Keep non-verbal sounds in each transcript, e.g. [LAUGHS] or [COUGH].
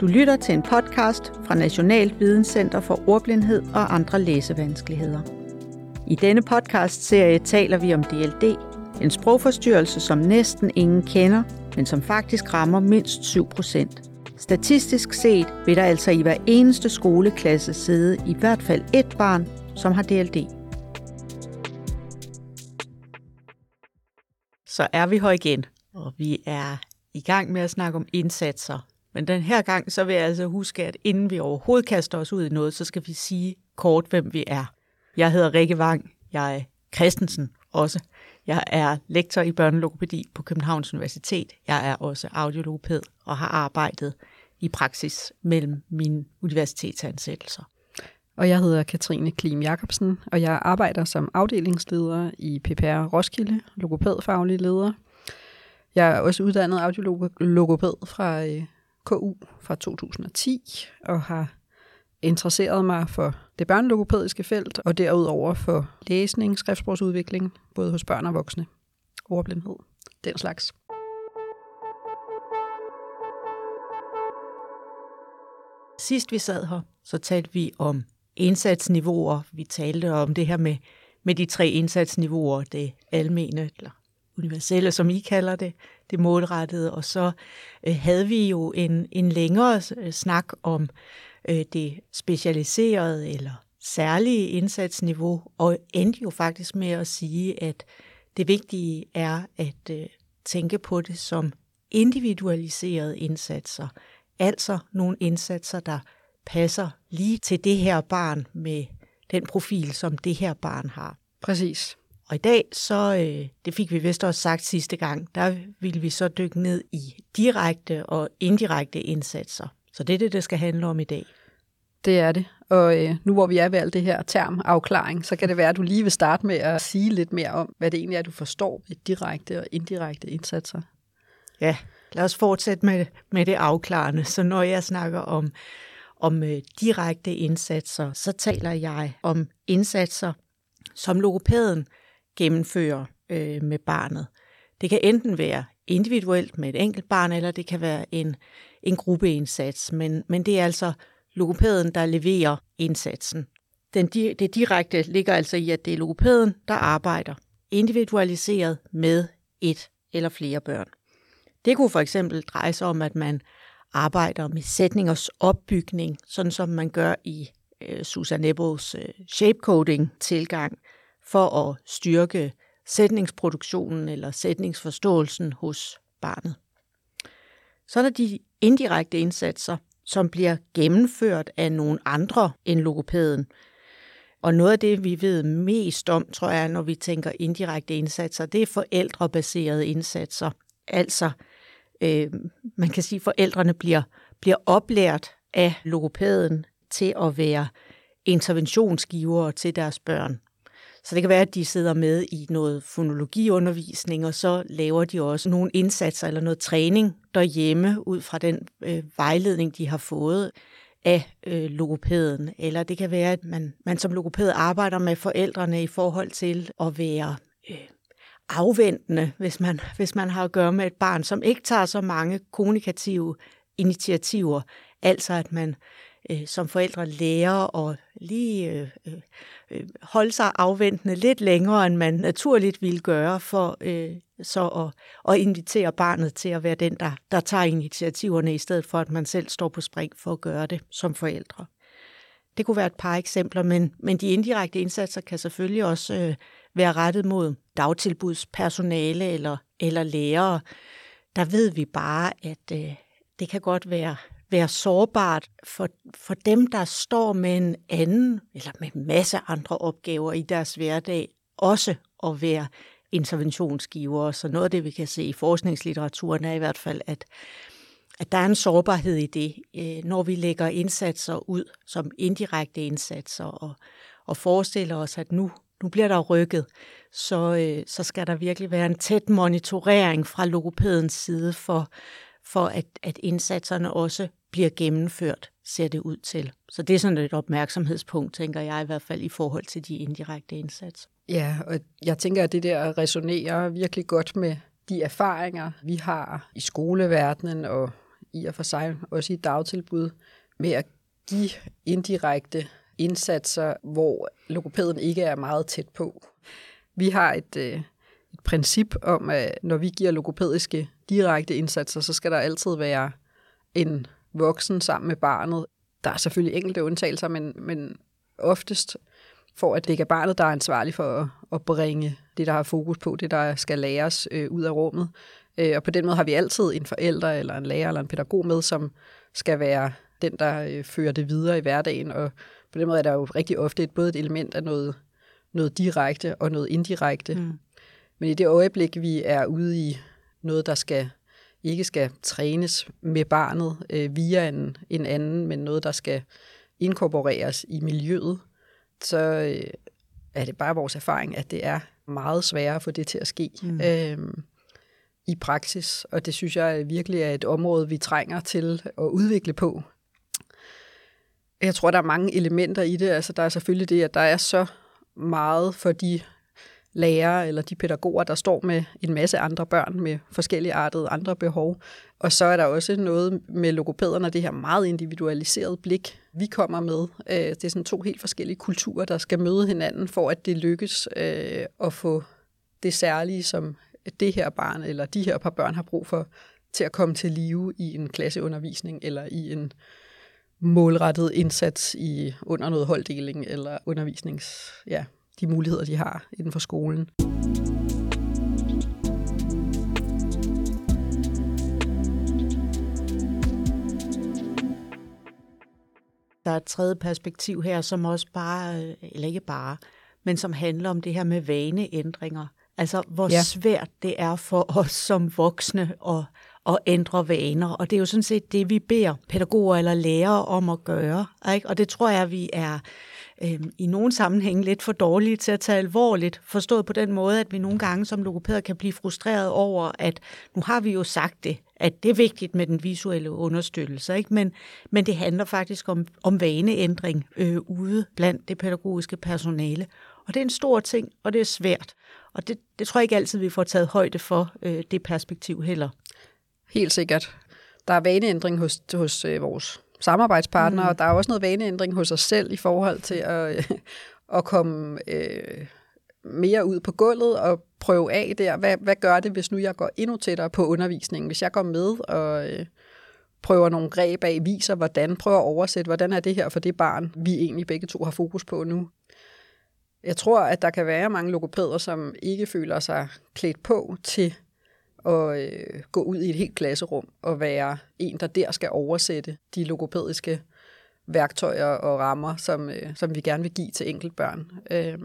Du lytter til en podcast fra Nationalt Videnscenter for Ordblindhed og andre læsevanskeligheder. I denne podcast-serie taler vi om DLD, en sprogforstyrrelse, som næsten ingen kender, men som faktisk rammer mindst 7 procent. Statistisk set vil der altså i hver eneste skoleklasse sidde i hvert fald et barn, som har DLD. Så er vi her igen, og vi er i gang med at snakke om indsatser. Men den her gang, så vil jeg altså huske, at inden vi overhovedet kaster os ud i noget, så skal vi sige kort, hvem vi er. Jeg hedder Rikke Wang. Jeg er Christensen også. Jeg er lektor i børnelogopædi på Københavns Universitet. Jeg er også audiologopæd og har arbejdet i praksis mellem mine universitetsansættelser. Og jeg hedder Katrine Klim Jacobsen, og jeg arbejder som afdelingsleder i PPR Roskilde, logopædfaglig leder. Jeg er også uddannet audiologopæd fra øh, KU fra 2010, og har interesseret mig for det børnelogopædiske felt, og derudover for læsning, skriftsprogsudvikling, både hos børn og voksne, ordblindhed, den slags. Sidst vi sad her, så talte vi om indsatsniveauer. Vi talte om det her med, med de tre indsatsniveauer, det almene, eller universelle, som I kalder det, det målrettede, og så øh, havde vi jo en, en længere øh, snak om øh, det specialiserede eller særlige indsatsniveau, og endte jo faktisk med at sige, at det vigtige er at øh, tænke på det som individualiserede indsatser, altså nogle indsatser, der passer lige til det her barn med den profil, som det her barn har. Præcis. Og i dag, så, øh, det fik vi vist også sagt sidste gang, der vil vi så dykke ned i direkte og indirekte indsatser. Så det er det, det skal handle om i dag. Det er det. Og øh, nu hvor vi er ved alt det her term afklaring, så kan det være, at du lige vil starte med at sige lidt mere om, hvad det egentlig er, du forstår ved direkte og indirekte indsatser. Ja, lad os fortsætte med, med det afklarende. Så når jeg snakker om, om øh, direkte indsatser, så taler jeg om indsatser, som logopæden gennemfører øh, med barnet. Det kan enten være individuelt med et enkelt barn, eller det kan være en, en gruppeindsats, men, men det er altså logopæden, der leverer indsatsen. Den, det direkte ligger altså i, at det er logopæden, der arbejder individualiseret med et eller flere børn. Det kunne for eksempel dreje sig om, at man arbejder med sætningers opbygning, sådan som man gør i øh, Susan Ebels øh, shapecoding-tilgang, for at styrke sætningsproduktionen eller sætningsforståelsen hos barnet. Så er der de indirekte indsatser, som bliver gennemført af nogle andre end logopæden. Og noget af det, vi ved mest om, tror jeg, når vi tænker indirekte indsatser, det er forældrebaserede indsatser. Altså, øh, man kan sige, at forældrene bliver, bliver oplært af logopæden til at være interventionsgivere til deres børn. Så det kan være, at de sidder med i noget fonologiundervisning, og så laver de også nogle indsatser eller noget træning derhjemme ud fra den øh, vejledning, de har fået af øh, logopæden. Eller det kan være, at man, man som logopæd arbejder med forældrene i forhold til at være øh, afventende, hvis man, hvis man har at gøre med et barn, som ikke tager så mange kommunikative initiativer. Altså at man øh, som forældre lærer og lige øh, øh, Øh, holde sig afventende lidt længere, end man naturligt ville gøre, for øh, så at, at invitere barnet til at være den, der, der tager initiativerne, i stedet for at man selv står på spring for at gøre det som forældre. Det kunne være et par eksempler, men, men de indirekte indsatser kan selvfølgelig også øh, være rettet mod dagtilbudspersonale eller, eller lærere. Der ved vi bare, at øh, det kan godt være være sårbart for, for dem, der står med en anden, eller med en masse andre opgaver i deres hverdag, også at være interventionsgiver. Så noget af det, vi kan se i forskningslitteraturen, er i hvert fald, at, at der er en sårbarhed i det, øh, når vi lægger indsatser ud som indirekte indsatser, og, og forestiller os, at nu, nu bliver der rykket, så, øh, så skal der virkelig være en tæt monitorering fra logopædens side for, for at, at indsatserne også bliver gennemført, ser det ud til. Så det er sådan et opmærksomhedspunkt, tænker jeg i hvert fald i forhold til de indirekte indsatser. Ja, og jeg tænker, at det der resonerer virkelig godt med de erfaringer, vi har i skoleverdenen og i og for sig, også i dagtilbud, med at give indirekte indsatser, hvor logopæden ikke er meget tæt på. Vi har et, øh, et princip om, at når vi giver logopædiske direkte indsatser, så skal der altid være en voksen sammen med barnet. Der er selvfølgelig enkelte undtagelser, men, men oftest for at det ikke er barnet, der er ansvarlig for at, at bringe det, der har fokus på, det, der skal læres øh, ud af rummet. Øh, og på den måde har vi altid en forælder, eller en lærer, eller en pædagog med, som skal være den, der øh, fører det videre i hverdagen. Og på den måde er der jo rigtig ofte et, både et element af noget, noget direkte og noget indirekte. Mm. Men i det øjeblik, vi er ude i noget, der skal ikke skal trænes med barnet øh, via en, en anden, men noget, der skal inkorporeres i miljøet, så øh, er det bare vores erfaring, at det er meget sværere at få det til at ske mm. øh, i praksis. Og det synes jeg virkelig er et område, vi trænger til at udvikle på. Jeg tror, der er mange elementer i det. Altså, der er selvfølgelig det, at der er så meget for de lærere eller de pædagoger, der står med en masse andre børn med forskellige artede andre behov. Og så er der også noget med logopæderne, det her meget individualiserede blik, vi kommer med. Øh, det er sådan to helt forskellige kulturer, der skal møde hinanden, for at det lykkes øh, at få det særlige, som det her barn eller de her par børn har brug for, til at komme til live i en klasseundervisning eller i en målrettet indsats i under noget holddeling eller undervisnings, ja, de muligheder, de har inden for skolen. Der er et tredje perspektiv her, som også bare, øh, eller ikke bare, men som handler om det her med vaneændringer. Altså, hvor ja. svært det er for os som voksne at, at ændre vaner. Og det er jo sådan set det, vi beder pædagoger eller lærere om at gøre. Ikke? Og det tror jeg, vi er øh, i nogle sammenhænge lidt for dårlige til at tage alvorligt, forstået på den måde, at vi nogle gange som logopæder kan blive frustreret over, at nu har vi jo sagt det, at det er vigtigt med den visuelle understøttelse, ikke? Men, men det handler faktisk om, om vaneændring øh, ude blandt det pædagogiske personale. Og det er en stor ting, og det er svært. Og det, det tror jeg ikke altid, vi får taget højde for øh, det perspektiv heller. Helt sikkert. Der er vaneændring hos, hos øh, vores samarbejdspartnere, mm. og der er også noget vaneændring hos os selv i forhold til at, [LAUGHS] at komme øh, mere ud på gulvet og prøve af der. Hvad, hvad gør det, hvis nu jeg går endnu tættere på undervisningen? Hvis jeg går med og øh, prøver nogle greb af, viser hvordan, prøver at oversætte, hvordan er det her for det barn, vi egentlig begge to har fokus på nu. Jeg tror, at der kan være mange logopæder, som ikke føler sig klædt på til at øh, gå ud i et helt klasserum og være en, der der skal oversætte de logopædiske værktøjer og rammer, som, øh, som vi gerne vil give til enkeltbørn. Øh,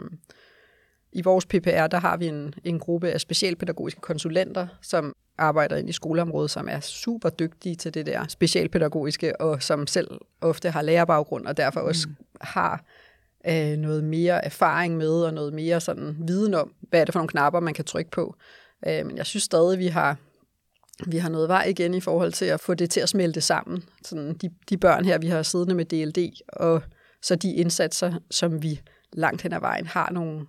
I vores PPR, der har vi en, en gruppe af specialpædagogiske konsulenter, som arbejder ind i skoleområdet, som er super dygtige til det der specialpædagogiske, og som selv ofte har lærerbaggrund, og derfor også mm. har øh, noget mere erfaring med, og noget mere sådan viden om, hvad er det for nogle knapper, man kan trykke på. Øh, men jeg synes stadig, vi har, vi har noget vej igen i forhold til at få det til at smelte sammen. Sådan de, de børn her, vi har siddende med DLD, og så de indsatser, som vi langt hen ad vejen har nogle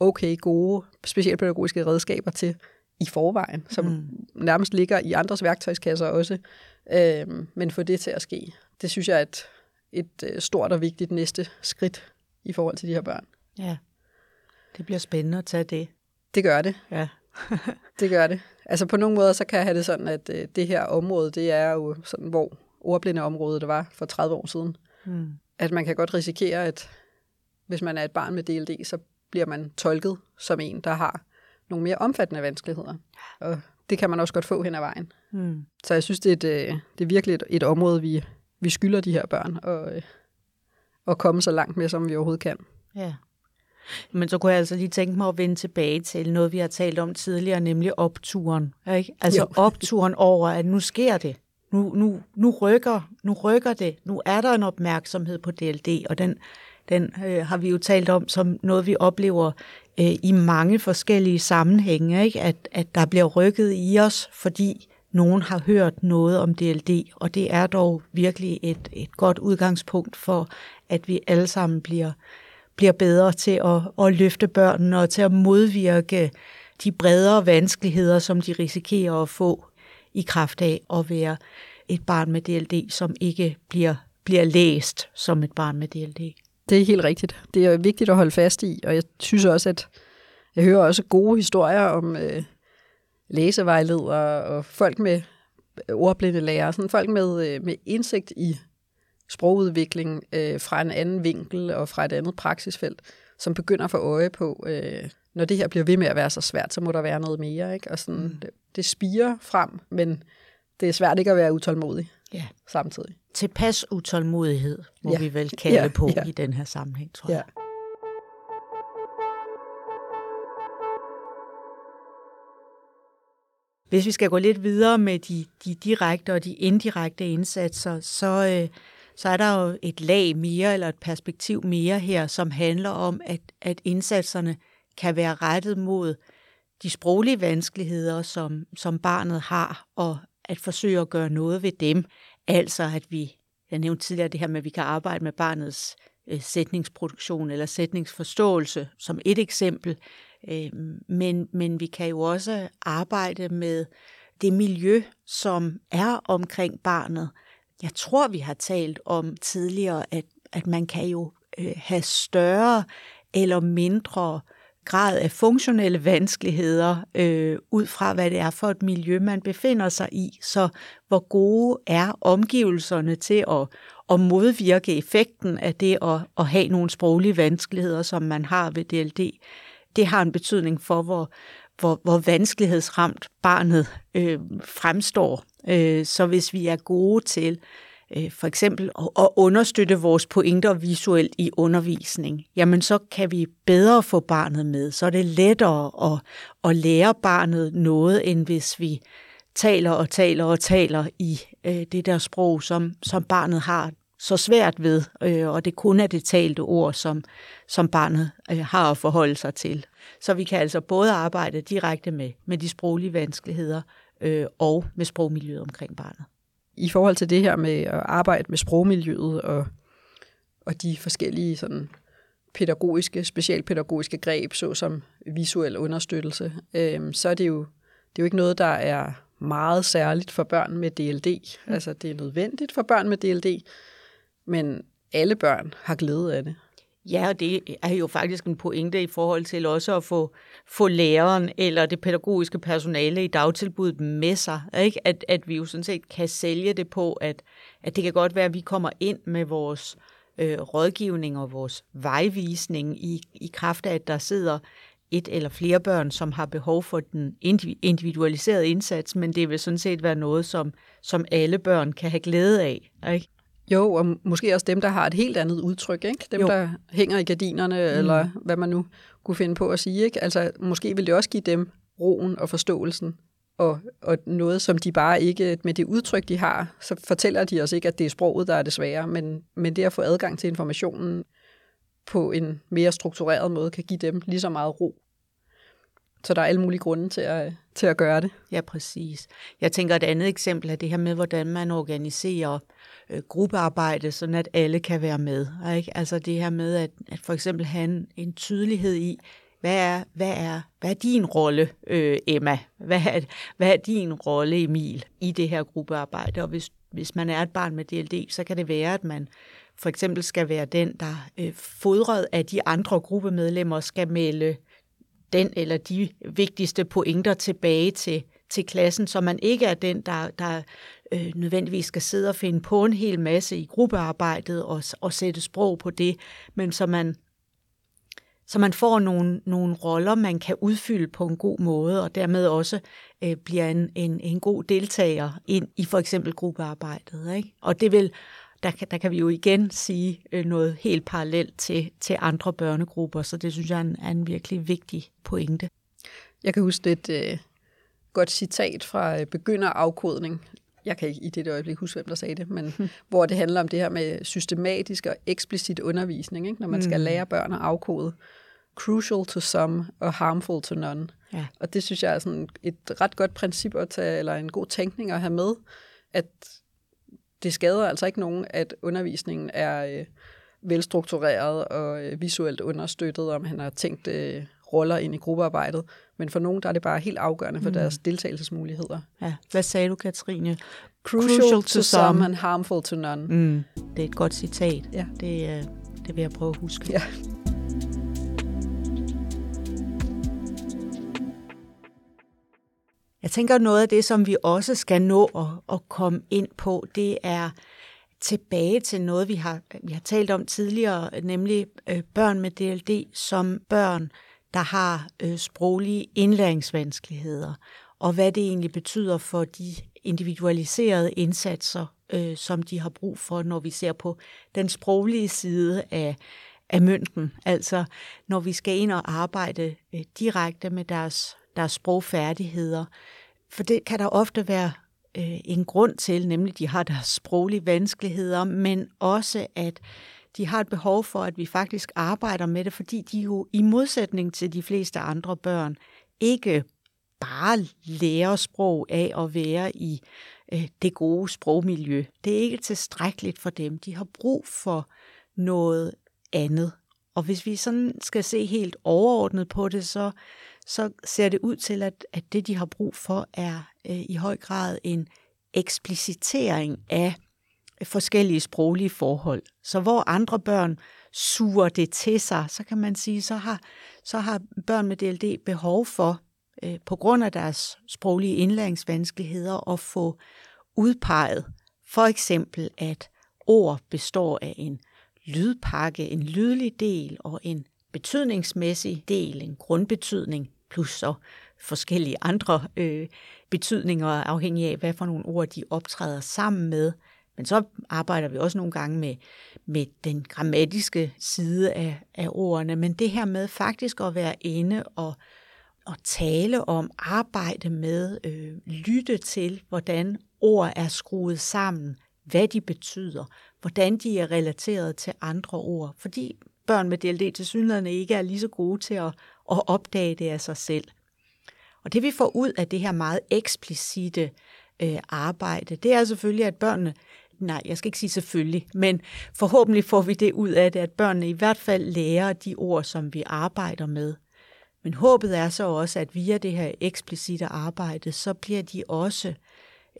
okay gode specialpædagogiske redskaber til i forvejen, som mm. nærmest ligger i andres værktøjskasser også. Øh, men få det til at ske, det synes jeg er et, et øh, stort og vigtigt næste skridt i forhold til de her børn. Ja, det bliver spændende at tage det. Det gør det. Ja. [LAUGHS] det gør det. Altså på nogle måder, så kan jeg have det sådan, at øh, det her område, det er jo sådan, hvor ordblinde området det var for 30 år siden. Mm. At man kan godt risikere, at hvis man er et barn med DLD, så bliver man tolket som en, der har nogle mere omfattende vanskeligheder. Og det kan man også godt få hen ad vejen. Mm. Så jeg synes, det er, et, øh, det er virkelig et, et område, vi, vi skylder de her børn og, øh, at komme så langt med, som vi overhovedet kan. Ja. Men så kunne jeg altså lige tænke mig at vende tilbage til noget, vi har talt om tidligere, nemlig opturen. Ikke? Altså jo. [LAUGHS] opturen over, at nu sker det. Nu, nu, nu, rykker, nu rykker det. Nu er der en opmærksomhed på DLD, og den, den øh, har vi jo talt om som noget, vi oplever øh, i mange forskellige sammenhænge. Ikke? At, at der bliver rykket i os, fordi nogen har hørt noget om DLD, og det er dog virkelig et, et godt udgangspunkt for, at vi alle sammen bliver bliver bedre til at, at løfte børnene og til at modvirke de bredere vanskeligheder, som de risikerer at få i kraft af at være et barn med DLD, som ikke bliver, bliver læst som et barn med DLD. Det er helt rigtigt. Det er vigtigt at holde fast i, og jeg synes også, at jeg hører også gode historier om øh, læsevejledere og folk med ordblinde lærere, sådan folk med, øh, med indsigt i sprogudvikling øh, fra en anden vinkel og fra et andet praksisfelt, som begynder at få øje på, øh, når det her bliver ved med at være så svært, så må der være noget mere. Ikke? Og sådan, mm. det, det spiger frem, men det er svært ikke at være utålmodig ja. samtidig. Tilpas utålmodighed, må ja. vi vel [LAUGHS] kalde ja, på ja. i den her sammenhæng, tror jeg. Ja. Hvis vi skal gå lidt videre med de, de direkte og de indirekte indsatser, så, øh, så er der jo et lag mere eller et perspektiv mere her, som handler om, at, at indsatserne kan være rettet mod de sproglige vanskeligheder, som, som barnet har, og at forsøge at gøre noget ved dem. Altså at vi, jeg nævnte tidligere det her med, at vi kan arbejde med barnets øh, sætningsproduktion eller sætningsforståelse som et eksempel, øh, men, men vi kan jo også arbejde med det miljø, som er omkring barnet. Jeg tror, vi har talt om tidligere, at, at man kan jo øh, have større eller mindre grad af funktionelle vanskeligheder øh, ud fra, hvad det er for et miljø, man befinder sig i. Så hvor gode er omgivelserne til at, at modvirke effekten af det at, at have nogle sproglige vanskeligheder, som man har ved DLD. Det har en betydning for, hvor, hvor, hvor vanskelighedsramt barnet øh, fremstår. Øh, så hvis vi er gode til øh, for eksempel at, at understøtte vores pointer visuelt i undervisning, jamen så kan vi bedre få barnet med. Så er det lettere at, at lære barnet noget, end hvis vi taler og taler og taler i øh, det der sprog, som, som barnet har så svært ved, øh, og det kun er det talte ord, som, som barnet øh, har at forholde sig til. Så vi kan altså både arbejde direkte med, med de sproglige vanskeligheder øh, og med sprogmiljøet omkring barnet i forhold til det her med at arbejde med sprogmiljøet og, og de forskellige sådan pædagogiske, specialpædagogiske greb, såsom visuel understøttelse, øh, så er det jo, det er jo ikke noget, der er meget særligt for børn med DLD. Mm. Altså, det er nødvendigt for børn med DLD, men alle børn har glæde af det. Ja, og det er jo faktisk en pointe i forhold til også at få, få læreren eller det pædagogiske personale i dagtilbuddet med sig. Ikke? At, at vi jo sådan set kan sælge det på, at, at det kan godt være, at vi kommer ind med vores øh, rådgivning og vores vejvisning i, i kraft af, at der sidder et eller flere børn, som har behov for den individualiserede indsats, men det vil sådan set være noget, som, som alle børn kan have glæde af. Ikke? Jo, og måske også dem, der har et helt andet udtryk, ikke? Dem, jo. der hænger i gardinerne, mm. eller hvad man nu kunne finde på at sige, ikke? Altså, måske vil det også give dem roen og forståelsen, og, og noget, som de bare ikke, med det udtryk, de har, så fortæller de os ikke, at det er sproget, der er det svære, men, men det at få adgang til informationen på en mere struktureret måde, kan give dem lige så meget ro. Så der er alle mulige grunde til at, til at gøre det. Ja, præcis. Jeg tænker, et andet eksempel er det her med, hvordan man organiserer øh, gruppearbejde, sådan at alle kan være med. Ikke? Altså det her med at, at for eksempel have en, en tydelighed i, hvad er, hvad er, hvad er din rolle, øh, Emma? Hvad er, hvad er din rolle, Emil, i det her gruppearbejde? Og hvis, hvis man er et barn med DLD, så kan det være, at man for eksempel skal være den, der øh, fodret af de andre gruppemedlemmer skal melde den eller de vigtigste pointer tilbage til, til klassen, så man ikke er den, der, der øh, nødvendigvis skal sidde og finde på en hel masse i gruppearbejdet og, og sætte sprog på det, men så man, så man får nogle, nogle roller, man kan udfylde på en god måde, og dermed også øh, bliver en, en, en god deltager ind i for eksempel gruppearbejdet. Ikke? Og det vil, der, kan, der kan vi jo igen sige øh, noget helt parallelt til, til andre børnegrupper, så det synes jeg er en, er en virkelig vigtig pointe. Jeg kan huske et øh, godt citat fra øh, begynderafkodning jeg kan ikke i det øjeblik huske, hvem der sagde det, men hmm. hvor det handler om det her med systematisk og eksplicit undervisning, ikke? når man skal mm. lære børn at afkode crucial to some og harmful to none. Ja. Og det synes jeg er sådan et ret godt princip at tage, eller en god tænkning at have med, at det skader altså ikke nogen, at undervisningen er øh, velstruktureret og øh, visuelt understøttet, om han har tænkt øh, roller ind i gruppearbejdet. Men for nogen der er det bare helt afgørende for mm. deres deltagelsesmuligheder. Ja. Hvad sagde du, Katrine? Crucial, Crucial to, to some and harmful to none. Mm. Det er et godt citat. Ja. Det, øh, det vil jeg prøve at huske. Ja. Jeg tænker, noget af det, som vi også skal nå at, at komme ind på, det er tilbage til noget, vi har, vi har talt om tidligere, nemlig øh, børn med DLD som børn, der har øh, sproglige indlæringsvanskeligheder, og hvad det egentlig betyder for de individualiserede indsatser, øh, som de har brug for, når vi ser på den sproglige side af, af mønten. Altså når vi skal ind og arbejde øh, direkte med deres, deres sprogfærdigheder. For det kan der ofte være øh, en grund til, nemlig de har deres sproglige vanskeligheder, men også at de har et behov for, at vi faktisk arbejder med det, fordi de jo i modsætning til de fleste andre børn ikke bare lærer sprog af at være i øh, det gode sprogmiljø. Det er ikke tilstrækkeligt for dem. De har brug for noget andet. Og hvis vi sådan skal se helt overordnet på det, så, så ser det ud til, at, at det, de har brug for, er øh, i høj grad en eksplicitering af forskellige sproglige forhold. Så hvor andre børn suger det til sig, så kan man sige, så har, så har børn med DLD behov for, øh, på grund af deres sproglige indlæringsvanskeligheder, at få udpeget for eksempel, at ord består af en lydpakke, en lydlig del og en betydningsmæssig del, en grundbetydning, plus så forskellige andre øh, betydninger, afhængig af, hvad for nogle ord de optræder sammen med. Men så arbejder vi også nogle gange med, med den grammatiske side af, af ordene. Men det her med faktisk at være inde og, og tale om, arbejde med, øh, lytte til, hvordan ord er skruet sammen, hvad de betyder, hvordan de er relateret til andre ord. Fordi børn med DLD til synligheden ikke er lige så gode til at, og opdage det af sig selv. Og det vi får ud af det her meget eksplicite øh, arbejde, det er selvfølgelig, at børnene, nej, jeg skal ikke sige selvfølgelig, men forhåbentlig får vi det ud af det, at børnene i hvert fald lærer de ord, som vi arbejder med. Men håbet er så også, at via det her eksplicite arbejde, så bliver de også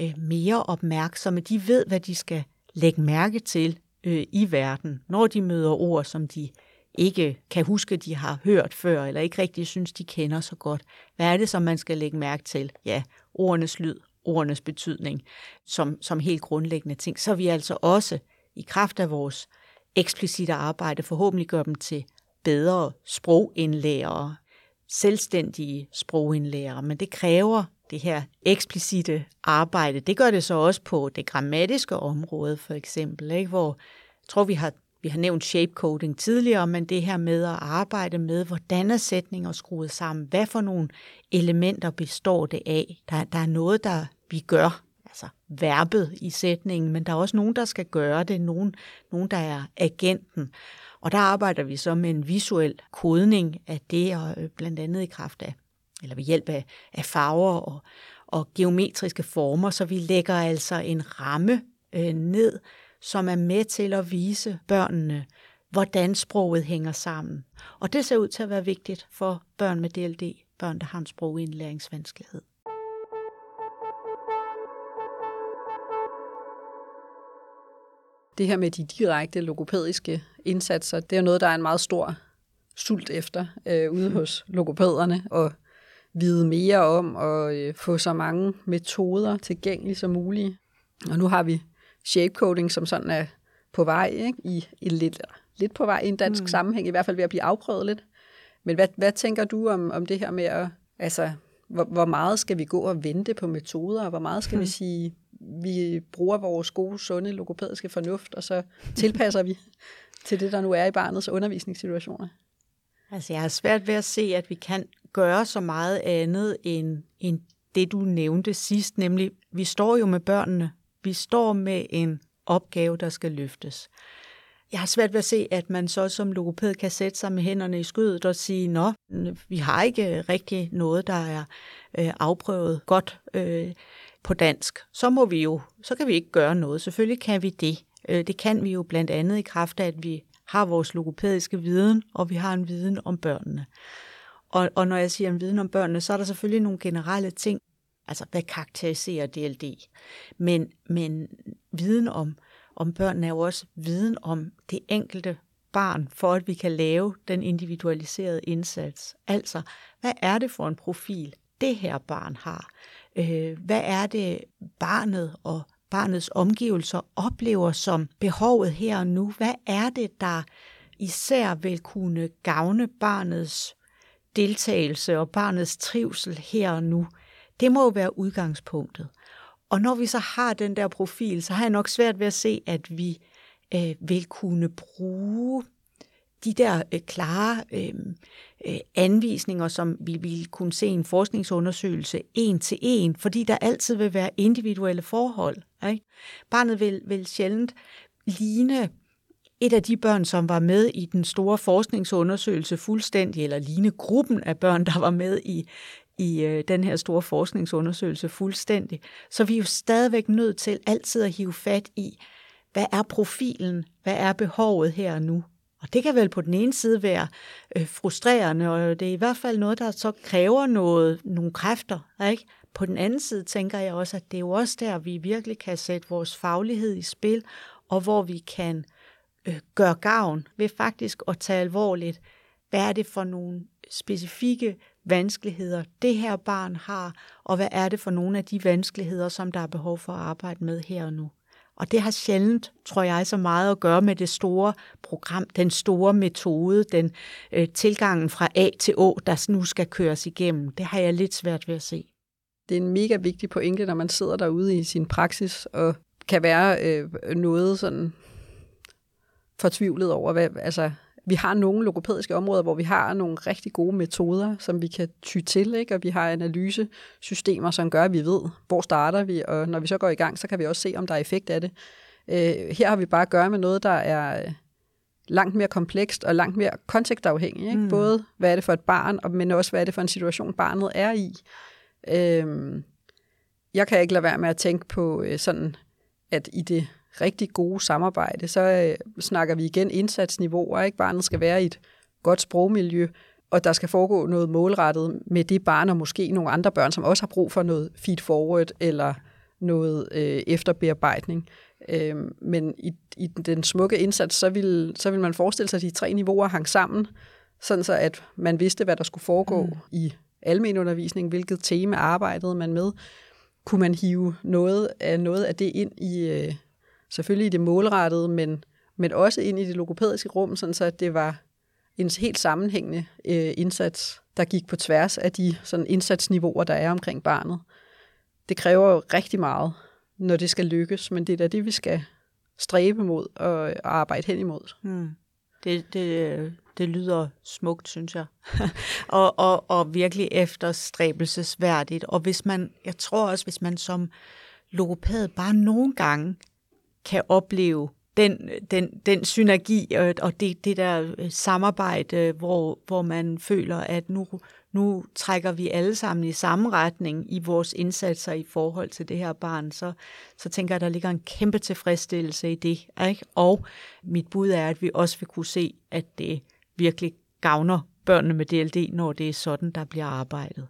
øh, mere opmærksomme. De ved, hvad de skal lægge mærke til øh, i verden, når de møder ord, som de ikke kan huske, de har hørt før, eller ikke rigtig synes, de kender så godt. Hvad er det, som man skal lægge mærke til? Ja, ordenes lyd, ordenes betydning, som, som helt grundlæggende ting. Så vi altså også i kraft af vores eksplicite arbejde forhåbentlig gør dem til bedre sprogindlærere, selvstændige sprogindlærere, men det kræver det her eksplicite arbejde. Det gør det så også på det grammatiske område, for eksempel, ikke? hvor jeg tror, vi har vi har nævnt shapecoding tidligere, men det her med at arbejde med, hvordan er sætninger skruet sammen, hvad for nogle elementer består det af. Der, der er noget, der vi gør, altså verbet i sætningen, men der er også nogen, der skal gøre det, nogen, nogen der er agenten. Og der arbejder vi så med en visuel kodning af det, og øh, blandt andet i kraft af, eller ved hjælp af, af farver og, og geometriske former, så vi lægger altså en ramme øh, ned, som er med til at vise børnene, hvordan sproget hænger sammen. Og det ser ud til at være vigtigt for børn med DLD, børn, der har en sprogindlæringsvanskelighed. Det her med de direkte logopædiske indsatser, det er noget, der er en meget stor sult efter øh, ude hos logopæderne, og vide mere om og øh, få så mange metoder tilgængelige som muligt. Og nu har vi shapecoding, som sådan er på vej, ikke? I, i lidt, lidt på vej i en dansk mm. sammenhæng, i hvert fald ved at blive afprøvet lidt. Men hvad, hvad tænker du om, om det her med at, altså, hvor, hvor meget skal vi gå og vente på metoder, og hvor meget skal mm. vi sige, vi bruger vores gode, sunde, logopædiske fornuft, og så tilpasser vi [LAUGHS] til det, der nu er i barnets undervisningssituationer? Altså, jeg har svært ved at se, at vi kan gøre så meget andet end, end det, du nævnte sidst, nemlig, vi står jo med børnene, vi står med en opgave, der skal løftes. Jeg har svært ved at se, at man så som logoped kan sætte sig med hænderne i skødet og sige, nå, vi har ikke rigtig noget, der er øh, afprøvet godt øh, på dansk. Så må vi jo, så kan vi ikke gøre noget. Selvfølgelig kan vi det. Øh, det kan vi jo blandt andet i kraft af, at vi har vores logopædiske viden, og vi har en viden om børnene. Og, og når jeg siger en viden om børnene, så er der selvfølgelig nogle generelle ting, altså hvad karakteriserer DLD. Men, men viden om, om børnene er jo også viden om det enkelte barn, for at vi kan lave den individualiserede indsats. Altså, hvad er det for en profil, det her barn har? Øh, hvad er det, barnet og barnets omgivelser oplever som behovet her og nu? Hvad er det, der især vil kunne gavne barnets deltagelse og barnets trivsel her og nu? Det må jo være udgangspunktet. Og når vi så har den der profil, så har jeg nok svært ved at se, at vi øh, vil kunne bruge de der øh, klare øh, øh, anvisninger, som vi vil kunne se i en forskningsundersøgelse en til en, fordi der altid vil være individuelle forhold. Ikke? Barnet vil, vil sjældent ligne et af de børn, som var med i den store forskningsundersøgelse fuldstændig, eller ligne gruppen af børn, der var med i, i øh, den her store forskningsundersøgelse fuldstændig. Så vi er jo stadigvæk nødt til altid at hive fat i, hvad er profilen, hvad er behovet her og nu. Og det kan vel på den ene side være øh, frustrerende, og det er i hvert fald noget, der så kræver noget, nogle kræfter. Ikke? På den anden side tænker jeg også, at det er jo også der, vi virkelig kan sætte vores faglighed i spil, og hvor vi kan øh, gøre gavn ved faktisk at tage alvorligt, hvad er det for nogle specifikke vanskeligheder, det her barn har, og hvad er det for nogle af de vanskeligheder, som der er behov for at arbejde med her og nu. Og det har sjældent, tror jeg, så meget at gøre med det store program, den store metode, den øh, tilgangen fra A til Å, der nu skal køres igennem. Det har jeg lidt svært ved at se. Det er en mega vigtig pointe, når man sidder derude i sin praksis og kan være øh, noget sådan fortvivlet over, hvad, altså vi har nogle logopædiske områder, hvor vi har nogle rigtig gode metoder, som vi kan ty til, ikke? og vi har analysesystemer, som gør, at vi ved, hvor starter vi, og når vi så går i gang, så kan vi også se, om der er effekt af det. Øh, her har vi bare at gøre med noget, der er langt mere komplekst og langt mere kontekstafhængigt. Ikke? Mm. Både hvad er det for et barn, men også hvad er det for en situation, barnet er i. Øh, jeg kan ikke lade være med at tænke på øh, sådan, at i det rigtig gode samarbejde, så øh, snakker vi igen indsatsniveauer. Ikke? Barnet skal være i et godt sprogmiljø, og der skal foregå noget målrettet med det barn, og måske nogle andre børn, som også har brug for noget feed forward eller noget øh, efterbearbejdning. Øh, men i, i den smukke indsats, så vil, så vil man forestille sig, at de tre niveauer hang sammen, sådan så at man vidste, hvad der skulle foregå mm. i almenundervisning, hvilket tema arbejdede man med. Kunne man hive noget af, noget af det ind i, øh, selvfølgelig i det målrettede, men, men også ind i det logopædiske rum, sådan så at det var en helt sammenhængende øh, indsats, der gik på tværs af de sådan indsatsniveauer, der er omkring barnet. Det kræver jo rigtig meget, når det skal lykkes, men det er da det, vi skal stræbe mod og arbejde hen imod. Mm. Det, det, det lyder smukt, synes jeg. [LAUGHS] og, og, og virkelig efterstræbelsesværdigt. Og hvis man, jeg tror også, hvis man som logopæd bare nogle gange kan opleve den, den, den synergi og, og det, det der øh, samarbejde, hvor, hvor man føler, at nu, nu trækker vi alle sammen i samme retning i vores indsatser i forhold til det her barn, så, så tænker jeg, at der ligger en kæmpe tilfredsstillelse i det. Ikke? Og mit bud er, at vi også vil kunne se, at det virkelig gavner børnene med DLD, når det er sådan, der bliver arbejdet.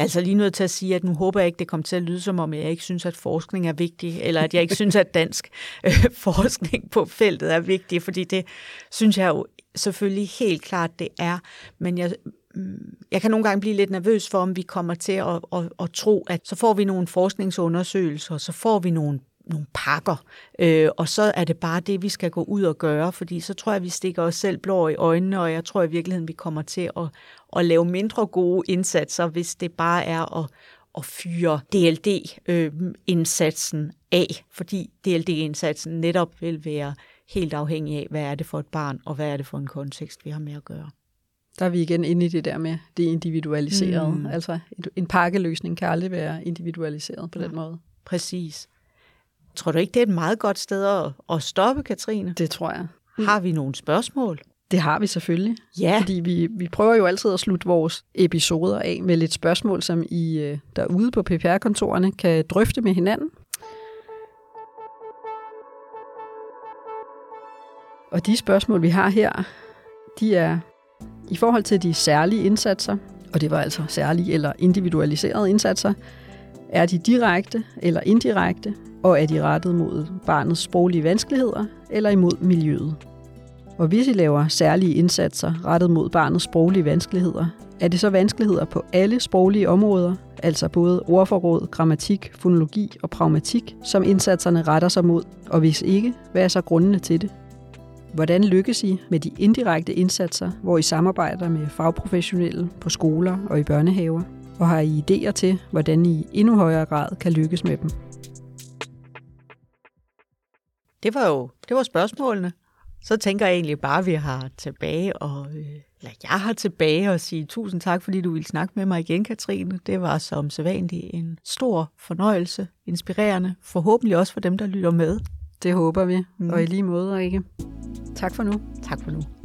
Jeg er altså lige nødt til at sige, at nu håber jeg ikke, det kommer til at lyde som om, jeg ikke synes, at forskning er vigtig, eller at jeg ikke synes, at dansk øh, [LAUGHS] forskning på feltet er vigtig, fordi det synes jeg jo selvfølgelig helt klart, det er. Men jeg, mm, jeg kan nogle gange blive lidt nervøs for, om vi kommer til at, at, at, at tro, at så får vi nogle forskningsundersøgelser, så får vi nogle nogle pakker, øh, og så er det bare det, vi skal gå ud og gøre, fordi så tror jeg, vi stikker os selv blå i øjnene, og jeg tror i virkeligheden, vi kommer til at, at lave mindre gode indsatser, hvis det bare er at, at fyre DLD-indsatsen øh, af, fordi DLD-indsatsen netop vil være helt afhængig af, hvad er det for et barn, og hvad er det for en kontekst, vi har med at gøre. Der er vi igen inde i det der med det individualiserede. Mm. Altså en pakkeløsning kan aldrig være individualiseret på den måde. Præcis. Tror du ikke, det er et meget godt sted at, at stoppe, Katrine? Det tror jeg. Har vi nogle spørgsmål? Det har vi selvfølgelig. Ja. Fordi vi, vi prøver jo altid at slutte vores episoder af med lidt spørgsmål, som I øh, derude på PPR-kontorerne kan drøfte med hinanden. Og de spørgsmål, vi har her, de er, I forhold til de særlige indsatser, og det var altså særlige eller individualiserede indsatser, er de direkte eller indirekte, og er de rettet mod barnets sproglige vanskeligheder eller imod miljøet. Og hvis I laver særlige indsatser rettet mod barnets sproglige vanskeligheder, er det så vanskeligheder på alle sproglige områder, altså både ordforråd, grammatik, fonologi og pragmatik, som indsatserne retter sig mod, og hvis ikke, hvad er så grundene til det? Hvordan lykkes I med de indirekte indsatser, hvor I samarbejder med fagprofessionelle på skoler og i børnehaver? Og har I idéer til, hvordan I i endnu højere grad kan lykkes med dem? Det var jo det var spørgsmålene. Så tænker jeg egentlig bare, at vi har tilbage og, øh, eller jeg har tilbage og sige tusind tak, fordi du ville snakke med mig igen, Katrine. Det var som sædvanligt en stor fornøjelse, inspirerende, forhåbentlig også for dem, der lytter med. Det håber vi, mm. og i lige måde, ikke? Tak for nu. Tak for nu.